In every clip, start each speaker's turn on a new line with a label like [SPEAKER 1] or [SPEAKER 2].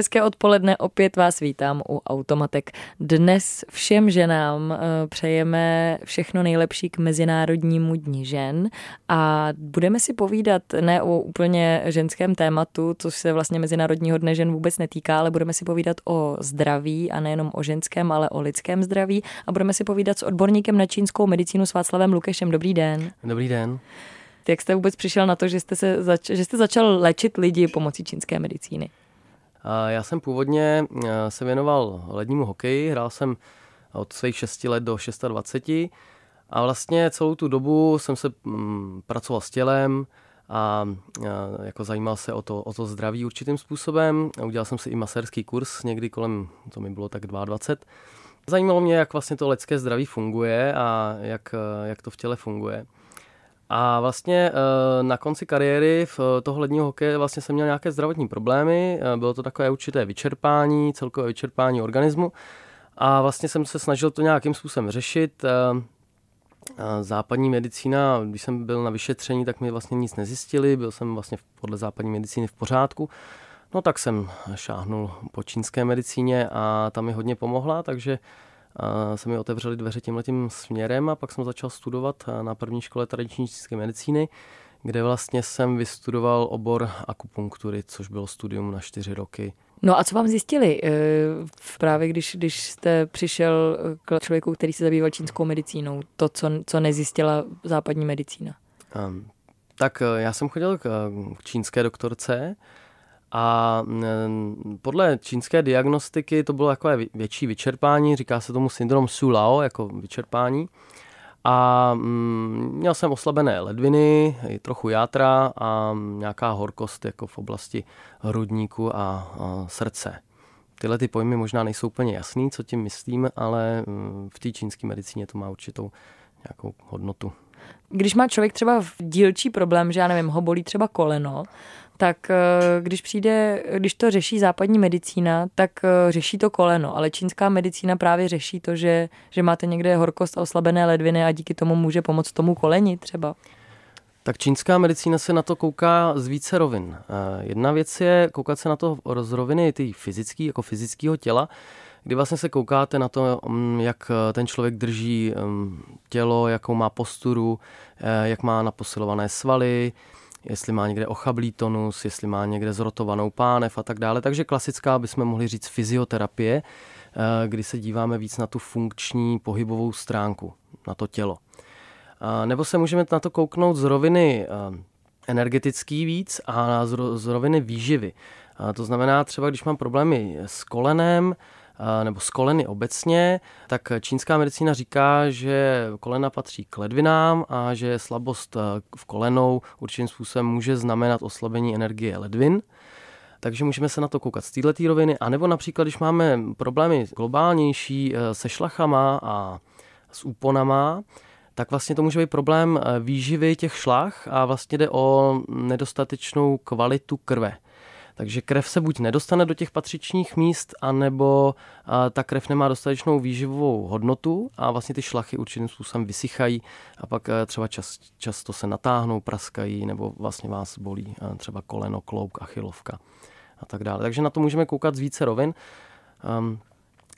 [SPEAKER 1] Hezké odpoledne, opět vás vítám u Automatek. Dnes všem ženám eh, přejeme všechno nejlepší k Mezinárodnímu dní žen a budeme si povídat ne o úplně ženském tématu, což se vlastně Mezinárodního dne žen vůbec netýká, ale budeme si povídat o zdraví a nejenom o ženském, ale o lidském zdraví a budeme si povídat s odborníkem na čínskou medicínu s Václavem Lukešem. Dobrý den.
[SPEAKER 2] Dobrý den.
[SPEAKER 1] Jak jste vůbec přišel na to, že jste, se zač- že jste začal léčit lidi pomocí čínské medicíny?
[SPEAKER 2] Já jsem původně eh, se věnoval lednímu hokeji, hrál jsem od svých 6 let do 26 a vlastně celou tu dobu jsem se mm, pracoval s tělem a eh, jako zajímal se o to, o to zdraví určitým způsobem. Udělal jsem si i masérský kurz někdy kolem, to mi bylo tak 22. Zajímalo mě, jak vlastně to lidské zdraví funguje a jak, eh, jak to v těle funguje. A vlastně eh, na konci kariéry v eh, toho ledního hokeje vlastně jsem měl nějaké zdravotní problémy, eh, bylo to takové určité vyčerpání, celkové vyčerpání organismu a vlastně jsem se snažil to nějakým způsobem řešit. Západní medicína, když jsem byl na vyšetření, tak mi vlastně nic nezjistili, byl jsem vlastně podle západní medicíny v pořádku. No tak jsem šáhnul po čínské medicíně a ta mi hodně pomohla, takže a se mi otevřely dveře tímhletím směrem a pak jsem začal studovat na první škole tradiční čínské medicíny, kde vlastně jsem vystudoval obor akupunktury, což bylo studium na čtyři roky.
[SPEAKER 1] No a co vám zjistili eh, právě, když, když jste přišel k člověku, který se zabýval čínskou medicínou, to, co, co nezjistila západní medicína?
[SPEAKER 2] Um, tak eh, já jsem chodil k, k čínské doktorce, a mm, podle čínské diagnostiky to bylo takové větší vyčerpání, říká se tomu syndrom Su Lao, jako vyčerpání. A mm, měl jsem oslabené ledviny, trochu játra a nějaká horkost jako v oblasti hrudníku a, srdce. Tyhle ty pojmy možná nejsou úplně jasný, co tím myslím, ale mm, v té čínské medicíně to má určitou nějakou hodnotu.
[SPEAKER 1] Když má člověk třeba dílčí problém, že já nevím, ho bolí třeba koleno, tak eh, když přijde, když to řeší západní medicína, tak eh, řeší to koleno, ale čínská medicína právě řeší to, že, že máte někde horkost a oslabené ledviny a díky tomu může pomoct tomu koleni třeba.
[SPEAKER 2] Tak čínská medicína se na to kouká z více rovin. Eh, jedna věc je koukat se na to z roviny ty fyzický, jako fyzického těla, kdy vlastně se koukáte na to, mm, jak ten člověk drží mm, tělo, jakou má posturu, jak má naposilované svaly, jestli má někde ochablý tonus, jestli má někde zrotovanou pánev a tak dále. Takže klasická bychom mohli říct fyzioterapie, eh, kdy se díváme víc na tu funkční pohybovou stránku, na to tělo. Nebo se můžeme na to kouknout z roviny eh, energetický víc a z roviny výživy. To znamená třeba, když mám problémy s kolenem, nebo s koleny obecně, tak čínská medicína říká, že kolena patří k ledvinám a že slabost v kolenou určitým způsobem může znamenat oslabení energie ledvin. Takže můžeme se na to koukat z této roviny. A nebo například, když máme problémy globálnější e, se šlachama a s úponama, tak vlastně to může být problém e, výživy těch šlach a vlastně jde o nedostatečnou kvalitu krve. Takže krev se buď nedostane do těch patřičních míst, anebo ta krev nemá dostatečnou výživovou hodnotu a vlastně ty šlachy určitým způsobem vysychají a pak e, třeba čas, často se natáhnou, praskají nebo vlastně vás bolí e, třeba koleno, klouk, achilovka a tak dále. Takže na to můžeme koukat z více rovin. Um,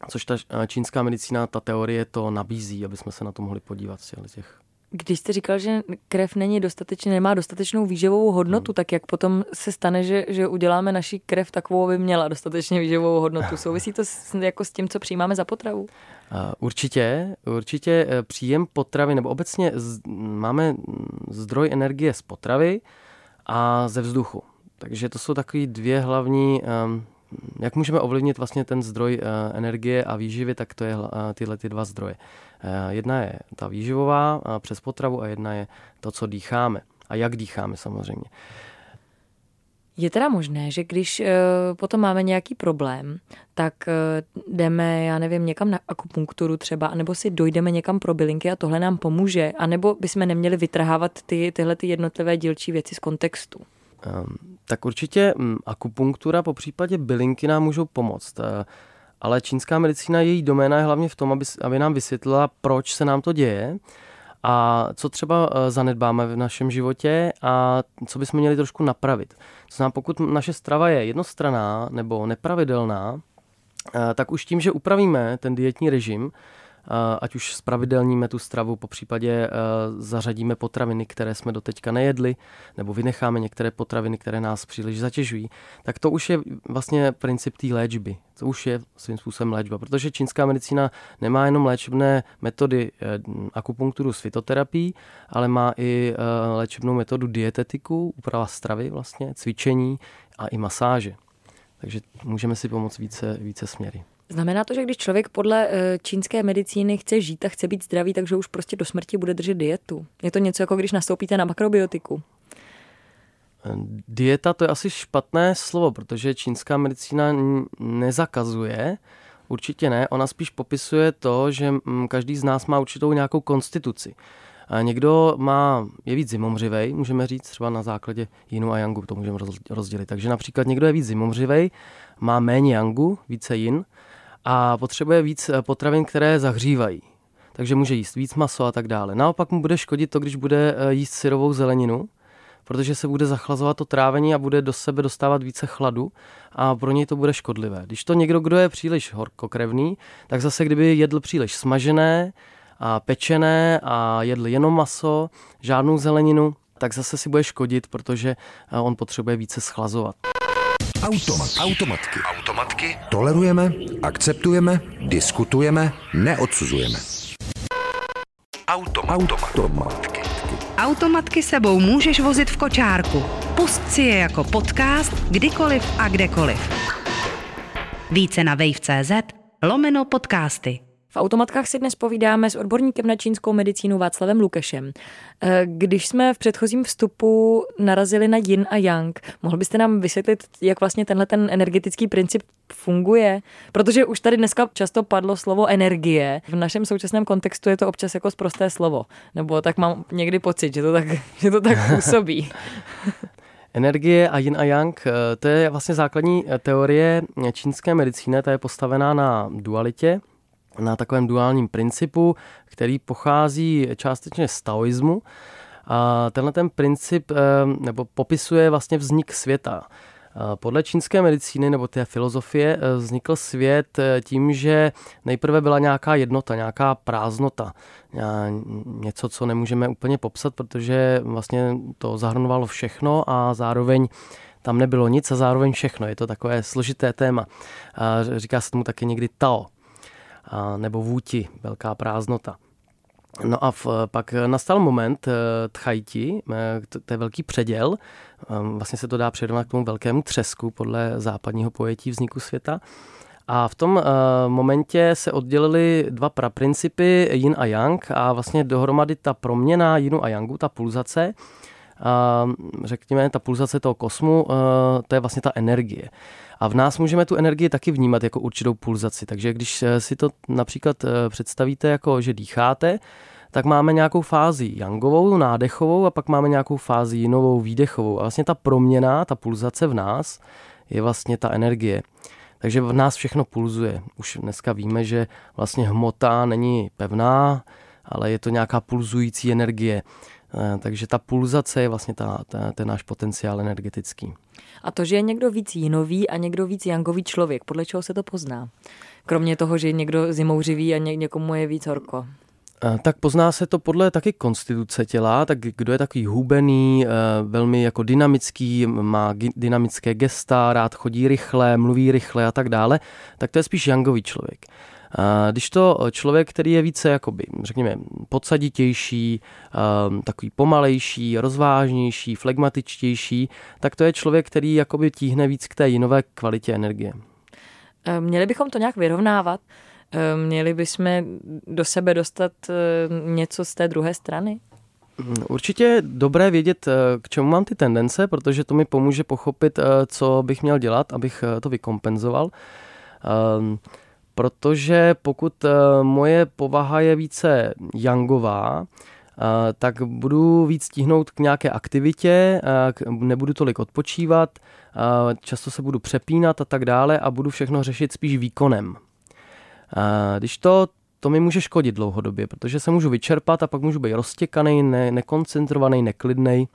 [SPEAKER 2] což ta e, čínská medicína, ta teorie to nabízí, aby jsme se na to mohli podívat z těch
[SPEAKER 1] když jste říkal, že krev není dostatečně, nemá dostatečnou výživovou hodnotu, hmm. tak jak potom se stane, že, že uděláme naši krev takovou, aby měla dostatečně výživovou hodnotu? Souvisí to s, jako s tím, co přijímáme za potravu?
[SPEAKER 2] Určitě, určitě eh, příjem potravy, nebo obecně z, máme zdroj energie z potravy a ze vzduchu. Takže to jsou takové dvě hlavní um, jak můžeme ovlivnit vlastně ten zdroj uh, energie a výživy, tak to je uh, tyhle ty dva zdroje. Uh, jedna je ta výživová přes potravu a jedna je to, co dýcháme a jak dýcháme samozřejmě.
[SPEAKER 1] Je teda možné, že když potom máme nějaký problém, tak jdeme, já nevím, někam na akupunkturu třeba, nebo si dojdeme někam pro bylinky a tohle nám pomůže, anebo bychom neměli vytrhávat ty, tyhle ty jednotlivé dílčí věci z kontextu.
[SPEAKER 2] Um, tak určitě um, akupunktura, po případě bylinky nám můžou pomoct. Uh, ale čínská medicína, její doména je hlavně v tom, aby, aby nám vysvětlila, proč se nám to děje a co třeba eh, zanedbáme v našem životě a co bychom měli trošku napravit. To znamená, pokud naše strava je jednostraná nebo nepravidelná, eh, tak už tím, že upravíme ten dietní režim, ať už spravidelníme tu stravu, po případě eh, zařadíme potraviny, které jsme doteďka nejedli, nebo vynecháme některé potraviny, které nás příliš zatěžují, tak to už je vlastně princip té léčby. To už je svým způsobem léčba, protože čínská medicína nemá jenom léčebné metody eh, akupunkturu s fitoterapií, ale má i eh, léčebnou metodu dietetiku, úprava stravy vlastně, cvičení a i masáže. Takže můžeme si pomoct více, více směry.
[SPEAKER 1] Znamená to, že když člověk podle eh, čínské medicíny chce žít a chce být zdravý, takže už prostě do smrti bude držet dietu? Je to něco jako když nastoupíte na makrobiotiku?
[SPEAKER 2] Dieta to je asi špatné slovo, protože čínská medicína nezakazuje, určitě ne, ona spíš popisuje to, že mm, každý z nás má určitou nějakou konstituci. A někdo má, je víc zimomřivej, můžeme říct třeba na základě jinu a yangu, to můžeme rozdělit. Takže například někdo je víc zimomřivej, má méně yangu, více yin, a potřebuje víc eh, potravin, které zahřívají. Takže může jíst víc maso a tak dále. Naopak mu bude škodit to, když bude eh, jíst syrovou zeleninu, protože se bude zachlazovat to trávení a bude do sebe dostávat více chladu a pro něj to bude škodlivé. Když to někdo, kdo je příliš horkokrevný, tak zase kdyby jedl příliš smažené a pečené a jedl jenom maso, žádnou zeleninu, tak zase si bude škodit, protože eh, on potřebuje více schlazovat.
[SPEAKER 3] Automat. Automatky. Automatky. Tolerujeme, akceptujeme, diskutujeme, neodsuzujeme.
[SPEAKER 4] Automat. Automatky. Automatky sebou můžeš vozit v kočárku. Pust si je jako podcast kdykoliv a kdekoliv. Více na wave.cz lomeno podcasty.
[SPEAKER 1] V automatkách si dnes povídáme s odborníkem na čínskou medicínu Václavem Lukešem. Eh, když jsme v předchozím vstupu narazili na yin a yang, mohl byste nám vysvětlit, jak vlastně tenhle ten energetický princip funguje? Protože už tady dneska často padlo slovo energie. V našem současném kontextu je to občas jako zprosté slovo. Nebo tak mám někdy pocit, že to tak, že to tak působí.
[SPEAKER 2] Energie a yin a yang, eh, to je vlastně základní eh, teorie čínské medicíny, ta je postavená na dualitě, na takovém duálním principu, který pochází částečně z taoismu. A tenhle ten princip eh, nebo popisuje vlastně vznik světa. Podle čínské medicíny nebo té filozofie eh, vznikl svět eh, tím, že nejprve byla nějaká jednota, nějaká prázdnota, něco, co nemůžeme úplně popsat, protože vlastně to zahrnovalo všechno a zároveň tam nebylo nic a zároveň všechno. Je to takové složité téma. Říká se tomu taky někdy Tao nebo vůti, velká prázdnota. No a v, pak nastal moment eh, Tchajti, eh, to je velký předěl, ehm, vlastně se to dá přirovnat k tomu velkému třesku podle západního pojetí vzniku světa. A v tom uh, momentě se oddělily dva praprincipy, yin a yang, a vlastně dohromady ta proměna yinu a yangu, ta pulzace, uh, řekněme, ta pulzace toho kosmu, to je vlastně ta energie. A v nás můžeme tu energii taky vnímat jako určitou pulzaci. Takže když eh, si to například eh, představíte jako, že dýcháte, tak máme nějakou fázi jangovou, nádechovou a pak máme nějakou fázi jinovou, výdechovou. A vlastně ta proměna, ta pulzace v nás je vlastně ta energie. Takže v nás všechno pulzuje. Už dneska víme, že vlastně hmota není pevná, ale je to nějaká pulzující energie. Eh, takže ta pulzace je vlastně ta, ta, ten náš potenciál energetický.
[SPEAKER 1] A to, že je někdo víc jinový a někdo víc jangový člověk, podle čeho se to pozná? Kromě toho, že je někdo zimouřivý a ně, někomu je víc horko.
[SPEAKER 2] Eh, tak pozná se to podle taky konstituce těla, tak kdo je takový hubený, eh, velmi jako dynamický, má dynamické gesta, rád chodí rychle, mluví rychle a tak dále, tak to je spíš jangový člověk. Když to člověk, který je více, jakoby, řekněme, podsaditější, ehm, takový pomalejší, rozvážnější, flegmatičtější, tak to je člověk, který jakoby tíhne víc k té jinové kvalitě energie.
[SPEAKER 1] Ehm, měli bychom to nějak vyrovnávat? Ehm, měli bychom do sebe dostat něco z té druhé strany?
[SPEAKER 2] Určitě je dobré vědět, k čemu mám ty tendence, protože to mi pomůže pochopit, co bych měl dělat, abych to vykompenzoval protože pokud eh, moje povaha je více yangová, eh, tak budu víc stíhnout k nějaké aktivitě, eh, nebudu tolik odpočívat, často se budu přepínat a tak dále a budu všechno řešit spíš výkonem. Když to, to mi může škodit dlouhodobě, protože se můžu vyčerpat a pak můžu být roztěkaný, ne, nekoncentrovaný, neklidný.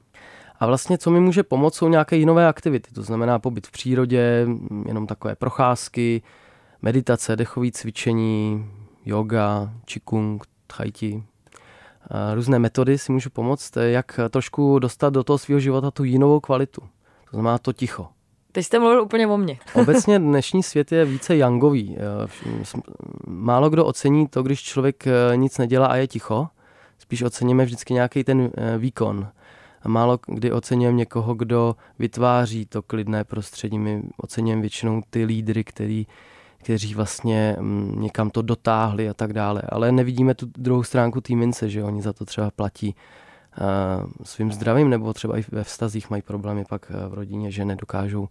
[SPEAKER 2] A vlastně, co mi může pomoct, jsou nějaké jinové aktivity. To znamená pobyt v přírodě, jenom takové procházky, meditace, dechové cvičení, yoga, qigong, tai Různé metody si můžu pomoct, jak trošku dostat do toho svého života tu jinou kvalitu. To znamená to ticho.
[SPEAKER 1] Teď jste mluvil úplně o mně.
[SPEAKER 2] Obecně dnešní svět je více yangový. Málo kdo ocení to, když člověk eh, nic nedělá a je ticho. Spíš oceníme vždycky nějaký ten eh, výkon. A málo kdy oceňujeme někoho, kdo vytváří to klidné prostředí. My oceňujeme většinou ty lídry, který, kteří vlastně mm, někam to dotáhli a tak dále. Ale nevidíme tu druhou stránku té mince, že oni za to třeba platí uh, svým zdravím, nebo třeba i ve vztazích mají problémy pak v rodině, že nedokážou uh,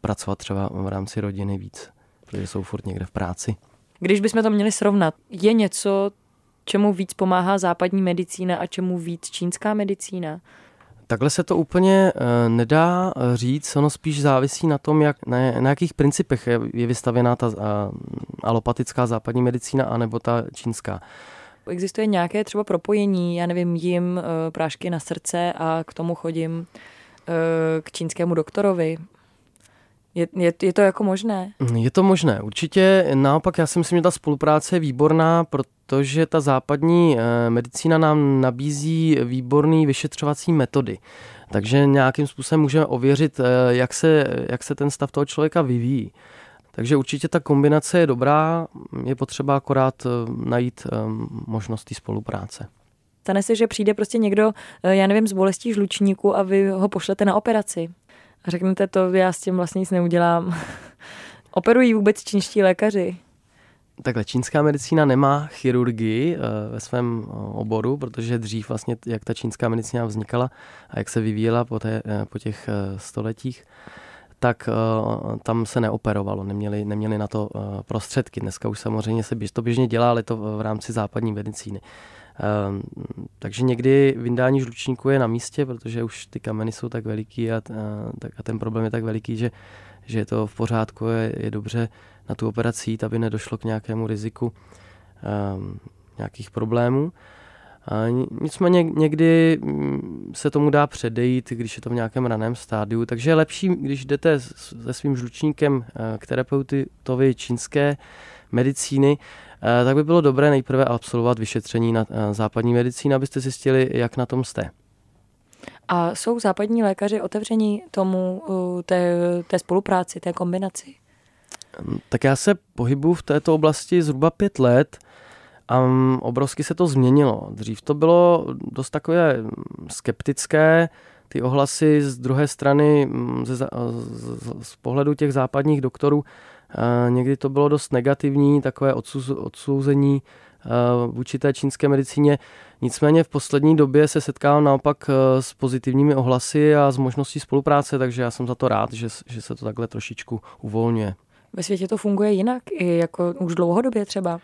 [SPEAKER 2] pracovat třeba v rámci rodiny víc, protože jsou furt někde v práci.
[SPEAKER 1] Když bychom to měli srovnat, je něco, čemu víc pomáhá západní medicína a čemu víc čínská medicína?
[SPEAKER 2] Takhle se to úplně uh, nedá říct, ono spíš závisí na tom, jak, na, na jakých principech je, je vystavěná ta uh, alopatická západní medicína anebo ta čínská.
[SPEAKER 1] Existuje nějaké třeba propojení, já nevím, jim uh, prášky na srdce a k tomu chodím k čínskému doktorovi. Je, je, je to jako možné?
[SPEAKER 2] Je to možné, určitě. Naopak já si myslím, že ta spolupráce je výborná, protože ta západní eh, medicína nám nabízí výborné vyšetřovací metody. Takže nějakým způsobem můžeme ověřit, eh, jak se, jak se ten stav toho člověka vyvíjí. Takže určitě ta kombinace je dobrá, je potřeba akorát eh, najít možnosti spolupráce.
[SPEAKER 1] Stane se, že přijde prostě někdo, já nevím, z bolestí žlučníku a vy ho pošlete na operaci. A řeknete to, já s tím vlastně nic neudělám. Operují vůbec čínští lékaři?
[SPEAKER 2] Takhle, čínská medicína nemá chirurgii ve svém oboru, protože dřív vlastně, jak ta čínská medicína vznikala a jak se vyvíjela po, té, po těch stoletích, tak tam se neoperovalo, neměli, neměli na to prostředky. Dneska už samozřejmě se běž, to běžně dělá, ale to v rámci západní medicíny. Uh, takže někdy vyndání žlučníku je na místě, protože už ty kameny jsou tak veliký a, a ten problém je tak veliký, že, že je to v pořádku, je, je dobře na tu operaci jít, aby nedošlo k nějakému riziku uh, nějakých problémů. A nicméně někdy mm, se tomu dá předejít, když je to v nějakém raném stádiu, takže je lepší, když jdete se svým žlučníkem eh, k terapeutovi čínské medicíny, eh, tak by bylo dobré nejprve absolvovat vyšetření na eh, západní medicíně, abyste zjistili, jak na tom jste.
[SPEAKER 1] A jsou západní lékaři otevření tomu, té, té spolupráci, té kombinaci?
[SPEAKER 2] Tak já se pohybuji v této oblasti zhruba pět let a obrovsky se to změnilo. Dřív to bylo dost takové skeptické, ty ohlasy z druhé strany, ze, z, z pohledu těch západních doktorů, někdy to bylo dost negativní, takové odsouzení vůči té čínské medicíně. Nicméně v poslední době se setkávám naopak s pozitivními ohlasy a s možností spolupráce, takže já jsem za to rád, že, že se to takhle trošičku uvolňuje.
[SPEAKER 1] Ve světě to funguje jinak, i jako už dlouhodobě třeba?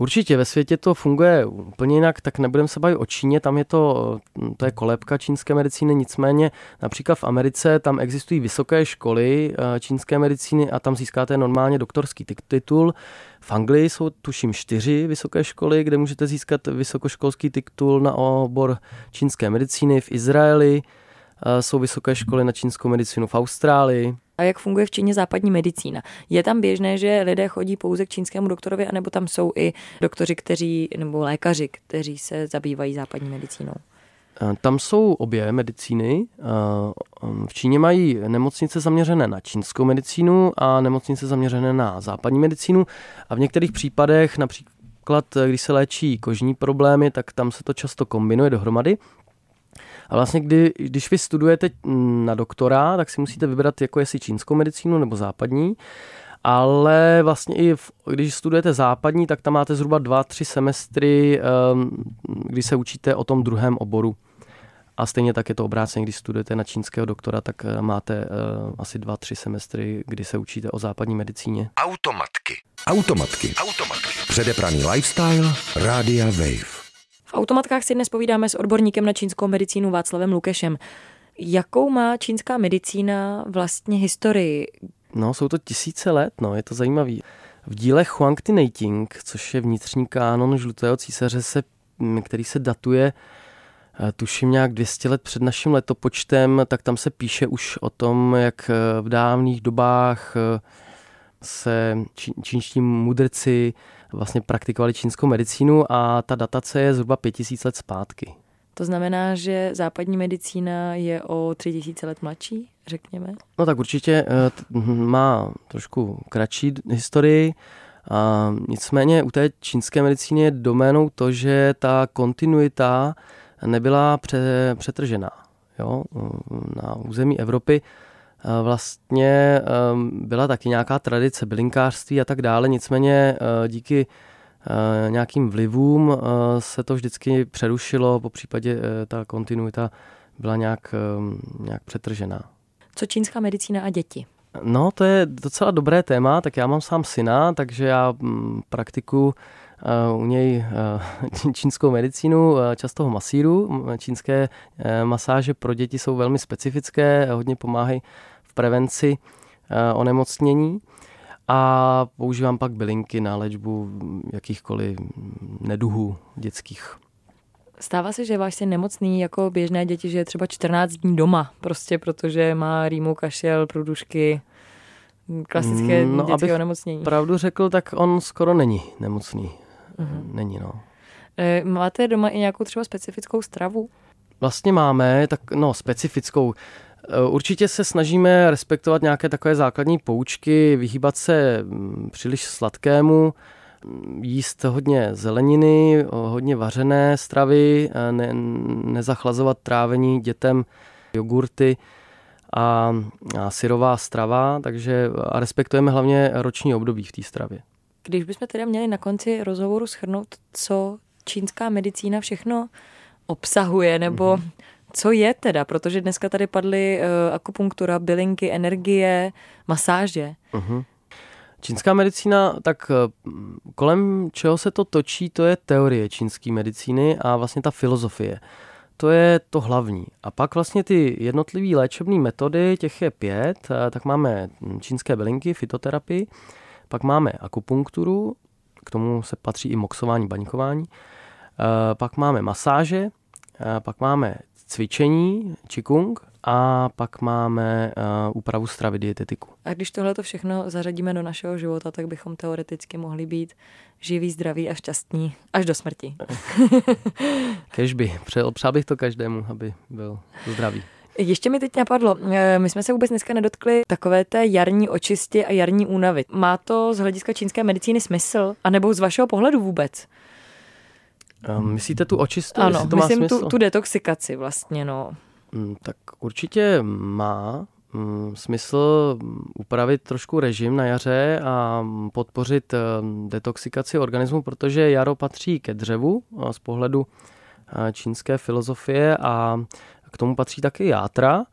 [SPEAKER 2] Určitě, ve světě to funguje úplně jinak, tak nebudeme se bavit o Číně, tam je to, to je kolébka čínské medicíny, nicméně například v Americe tam existují vysoké školy eh, čínské medicíny a tam získáte normálně doktorský titul. V Anglii jsou tuším čtyři vysoké školy, kde můžete získat vysokoškolský titul na obor čínské medicíny. V Izraeli eh, jsou vysoké školy na čínskou medicínu v Austrálii
[SPEAKER 1] a jak funguje v Číně západní medicína. Je tam běžné, že lidé chodí pouze k čínskému doktorovi, anebo tam jsou i doktoři, kteří, nebo lékaři, kteří se zabývají západní medicínou?
[SPEAKER 2] Tam jsou obě medicíny. V Číně mají nemocnice zaměřené na čínskou medicínu a nemocnice zaměřené na západní medicínu. A v některých případech, například když se léčí kožní problémy, tak tam se to často kombinuje dohromady. A vlastně, kdy, když vy studujete na doktora, tak si musíte vybrat, jako jestli čínskou medicínu nebo západní. Ale vlastně i v, když studujete západní, tak tam máte zhruba dva, tři semestry, um, kdy se učíte o tom druhém oboru. A stejně tak je to obráceně, když studujete na čínského doktora, tak uh, máte uh, asi dva, tři semestry, kdy se učíte o západní medicíně.
[SPEAKER 3] Automatky. Automatky. Automatky. Předepraný lifestyle. Rádia Wave.
[SPEAKER 1] V automatkách si dnes povídáme s odborníkem na čínskou medicínu Václavem Lukešem. Jakou má čínská medicína vlastně historii?
[SPEAKER 2] No, jsou to tisíce let, no, je to zajímavý. V díle Huangti Neiting, což je vnitřní kánon žlutého císaře, se, který se datuje Eh, tuším nějak 200 let před naším letopočtem, tak tam se píše už o tom, jak eh, v dávných dobách eh, se čínští mudrci vlastně praktikovali čínskou medicínu a ta datace je zhruba 5000 let zpátky.
[SPEAKER 1] To znamená, že západní medicína je o 3000 let mladší, řekněme?
[SPEAKER 2] No tak určitě má trošku kratší historii. A nicméně u té čínské medicíny je doménou to, že ta kontinuita nebyla pře, přetržená. Jo? Na území Evropy eh, vlastně ehm, byla taky nějaká tradice bylinkářství a tak dále, nicméně eh, díky eh, nějakým vlivům se to vždycky přerušilo, po případě ta kontinuita byla nějak, ehm, nějak přetržená.
[SPEAKER 1] Co čínská medicína a děti?
[SPEAKER 2] No, to je docela dobré téma, tak já mám sám syna, takže já mm, praktikuji Eh, u něj eh, čínskou medicínu, eh, často ho masíru. Čínské masáže pro děti jsou velmi specifické, hodně pomáhají v prevenci onemocnění a používám pak bylinky na léčbu jakýchkoliv neduhů dětských.
[SPEAKER 1] Stává se, že váš syn nemocný jako běžné děti, že je třeba 14 dní doma, prostě protože má rýmu, kašel, průdušky, klasické no, dětské onemocnění.
[SPEAKER 2] pravdu řekl, tak on skoro není nemocný mm-hmm. není. No.
[SPEAKER 1] E, máte doma i nějakou třeba specifickou stravu?
[SPEAKER 2] Vlastně máme, tak no, specifickou. E, určitě se snažíme respektovat nějaké takové základní poučky, vyhýbat se mm, příliš sladkému, mm, jíst hodně zeleniny, hodně vařené stravy, e, ne, nezachlazovat trávení dětem, jogurty a, a syrová strava, takže a respektujeme hlavně roční období v té stravě.
[SPEAKER 1] Když bychom teda měli na konci rozhovoru schrnout, co čínská medicína všechno obsahuje, nebo mm-hmm. Co je teda, protože dneska tady padly uh, akupunktura, bylinky, energie, masáže. Mm-hmm.
[SPEAKER 2] Čínská medicína, tak eh, kolem čeho se to točí, to je teorie čínské medicíny a vlastně ta filozofie. To je to hlavní. A pak vlastně ty jednotlivé léčebné metody, těch je pět, eh, tak máme čínské bylinky, fitoterapii, pak máme akupunkturu, k tomu se patří i moxování, baňkování. Pak máme masáže, pak máme cvičení, čikung a pak máme eh, úpravu stravy, dietetiku.
[SPEAKER 1] A když tohle to všechno zařadíme do našeho života, tak bychom teoreticky mohli být živí, zdraví a šťastní až do smrti.
[SPEAKER 2] Kežby. Přál bych to každému, aby byl zdravý.
[SPEAKER 1] Ještě mi teď napadlo, eh, my jsme se vůbec dneska nedotkli takové té jarní očistě a jarní únavy. Má to z hlediska čínské medicíny smysl? A nebo z vašeho pohledu vůbec?
[SPEAKER 2] Um, myslíte tu očistu?
[SPEAKER 1] Ano,
[SPEAKER 2] to
[SPEAKER 1] myslím
[SPEAKER 2] má
[SPEAKER 1] tu, tu detoxikaci vlastně, no.
[SPEAKER 2] Mm, tak určitě má mm, smysl upravit trošku režim na jaře a podpořit detoxikaci organismu, protože jaro patří ke dřevu z pohledu čínské filozofie a k tomu patří taky játra.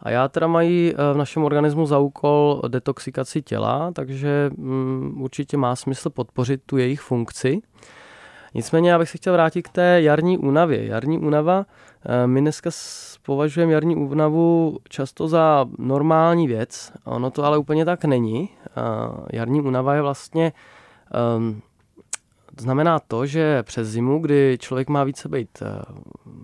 [SPEAKER 2] A játra mají eh, v našem organismu za úkol detoxikaci těla, takže um, určitě má smysl podpořit tu jejich funkci. Nicméně já bych se chtěl vrátit k té jarní únavě. Jarní únava, eh, my dneska považujeme jarní únavu často za normální věc, ono to ale úplně tak není. Jarní únava je vlastně um, znamená to, že přes zimu, kdy člověk má více být eh,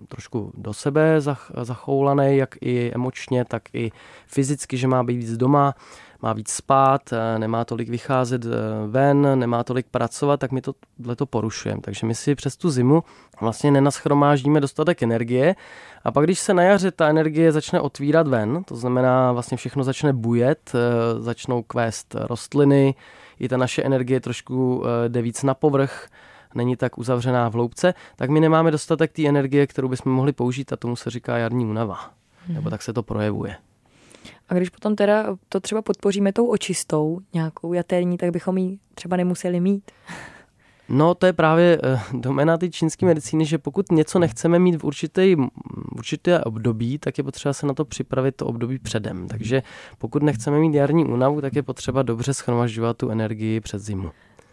[SPEAKER 2] trošku do sebe zachoulaný, jak i emočně, tak i fyzicky, že má být víc doma, má víc spát, eh, nemá tolik vycházet eh, ven, nemá tolik pracovat, tak my to, to porušujeme. Takže my si přes tu zimu vlastně nenaschromáždíme dostatek energie a pak, když se na jaře ta energie začne otvírat ven, to znamená vlastně všechno začne bujet, začnou kvést rostliny, i ta naše energie trošku jde víc na povrch, není tak uzavřená v hloubce, tak my nemáme dostatek té energie, kterou bychom mohli použít a tomu se říká jarní únava. Hmm. Nebo tak se to projevuje.
[SPEAKER 1] A když potom teda to třeba podpoříme tou očistou, nějakou jaterní, tak bychom ji třeba nemuseli mít?
[SPEAKER 2] No, to je právě uh, domena té čínské medicíny, že pokud něco nechceme mít v určitý, v určité období, tak je potřeba se na to připravit to období předem. Takže pokud nechceme mít jarní únavu, tak je potřeba dobře schromažďovat tu energii před zimu.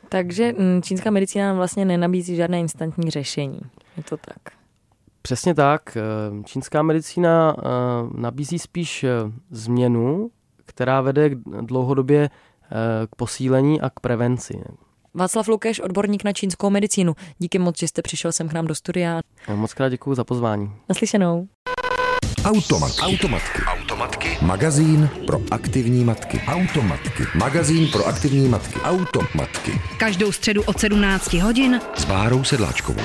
[SPEAKER 1] Takže mm, čínská medicína nám vlastně nenabízí žádné instantní řešení. Je to tak?
[SPEAKER 2] Přesně tak. Eh, čínská medicína eh, nabízí spíš eh, změnu, která vede dlouhodobě k posílení a k prevenci.
[SPEAKER 1] Václav Lukeš, odborník na čínskou medicínu. Díky moc, že jste přišel sem k nám do studia.
[SPEAKER 2] Moc krát děkuji za pozvání.
[SPEAKER 1] Naslyšenou.
[SPEAKER 3] Automat. Automatky. Automatky. Magazín pro aktivní matky. Automatky. Magazín pro aktivní matky. Automatky.
[SPEAKER 4] Každou středu od 17 hodin
[SPEAKER 3] s Bárou Sedláčkovou.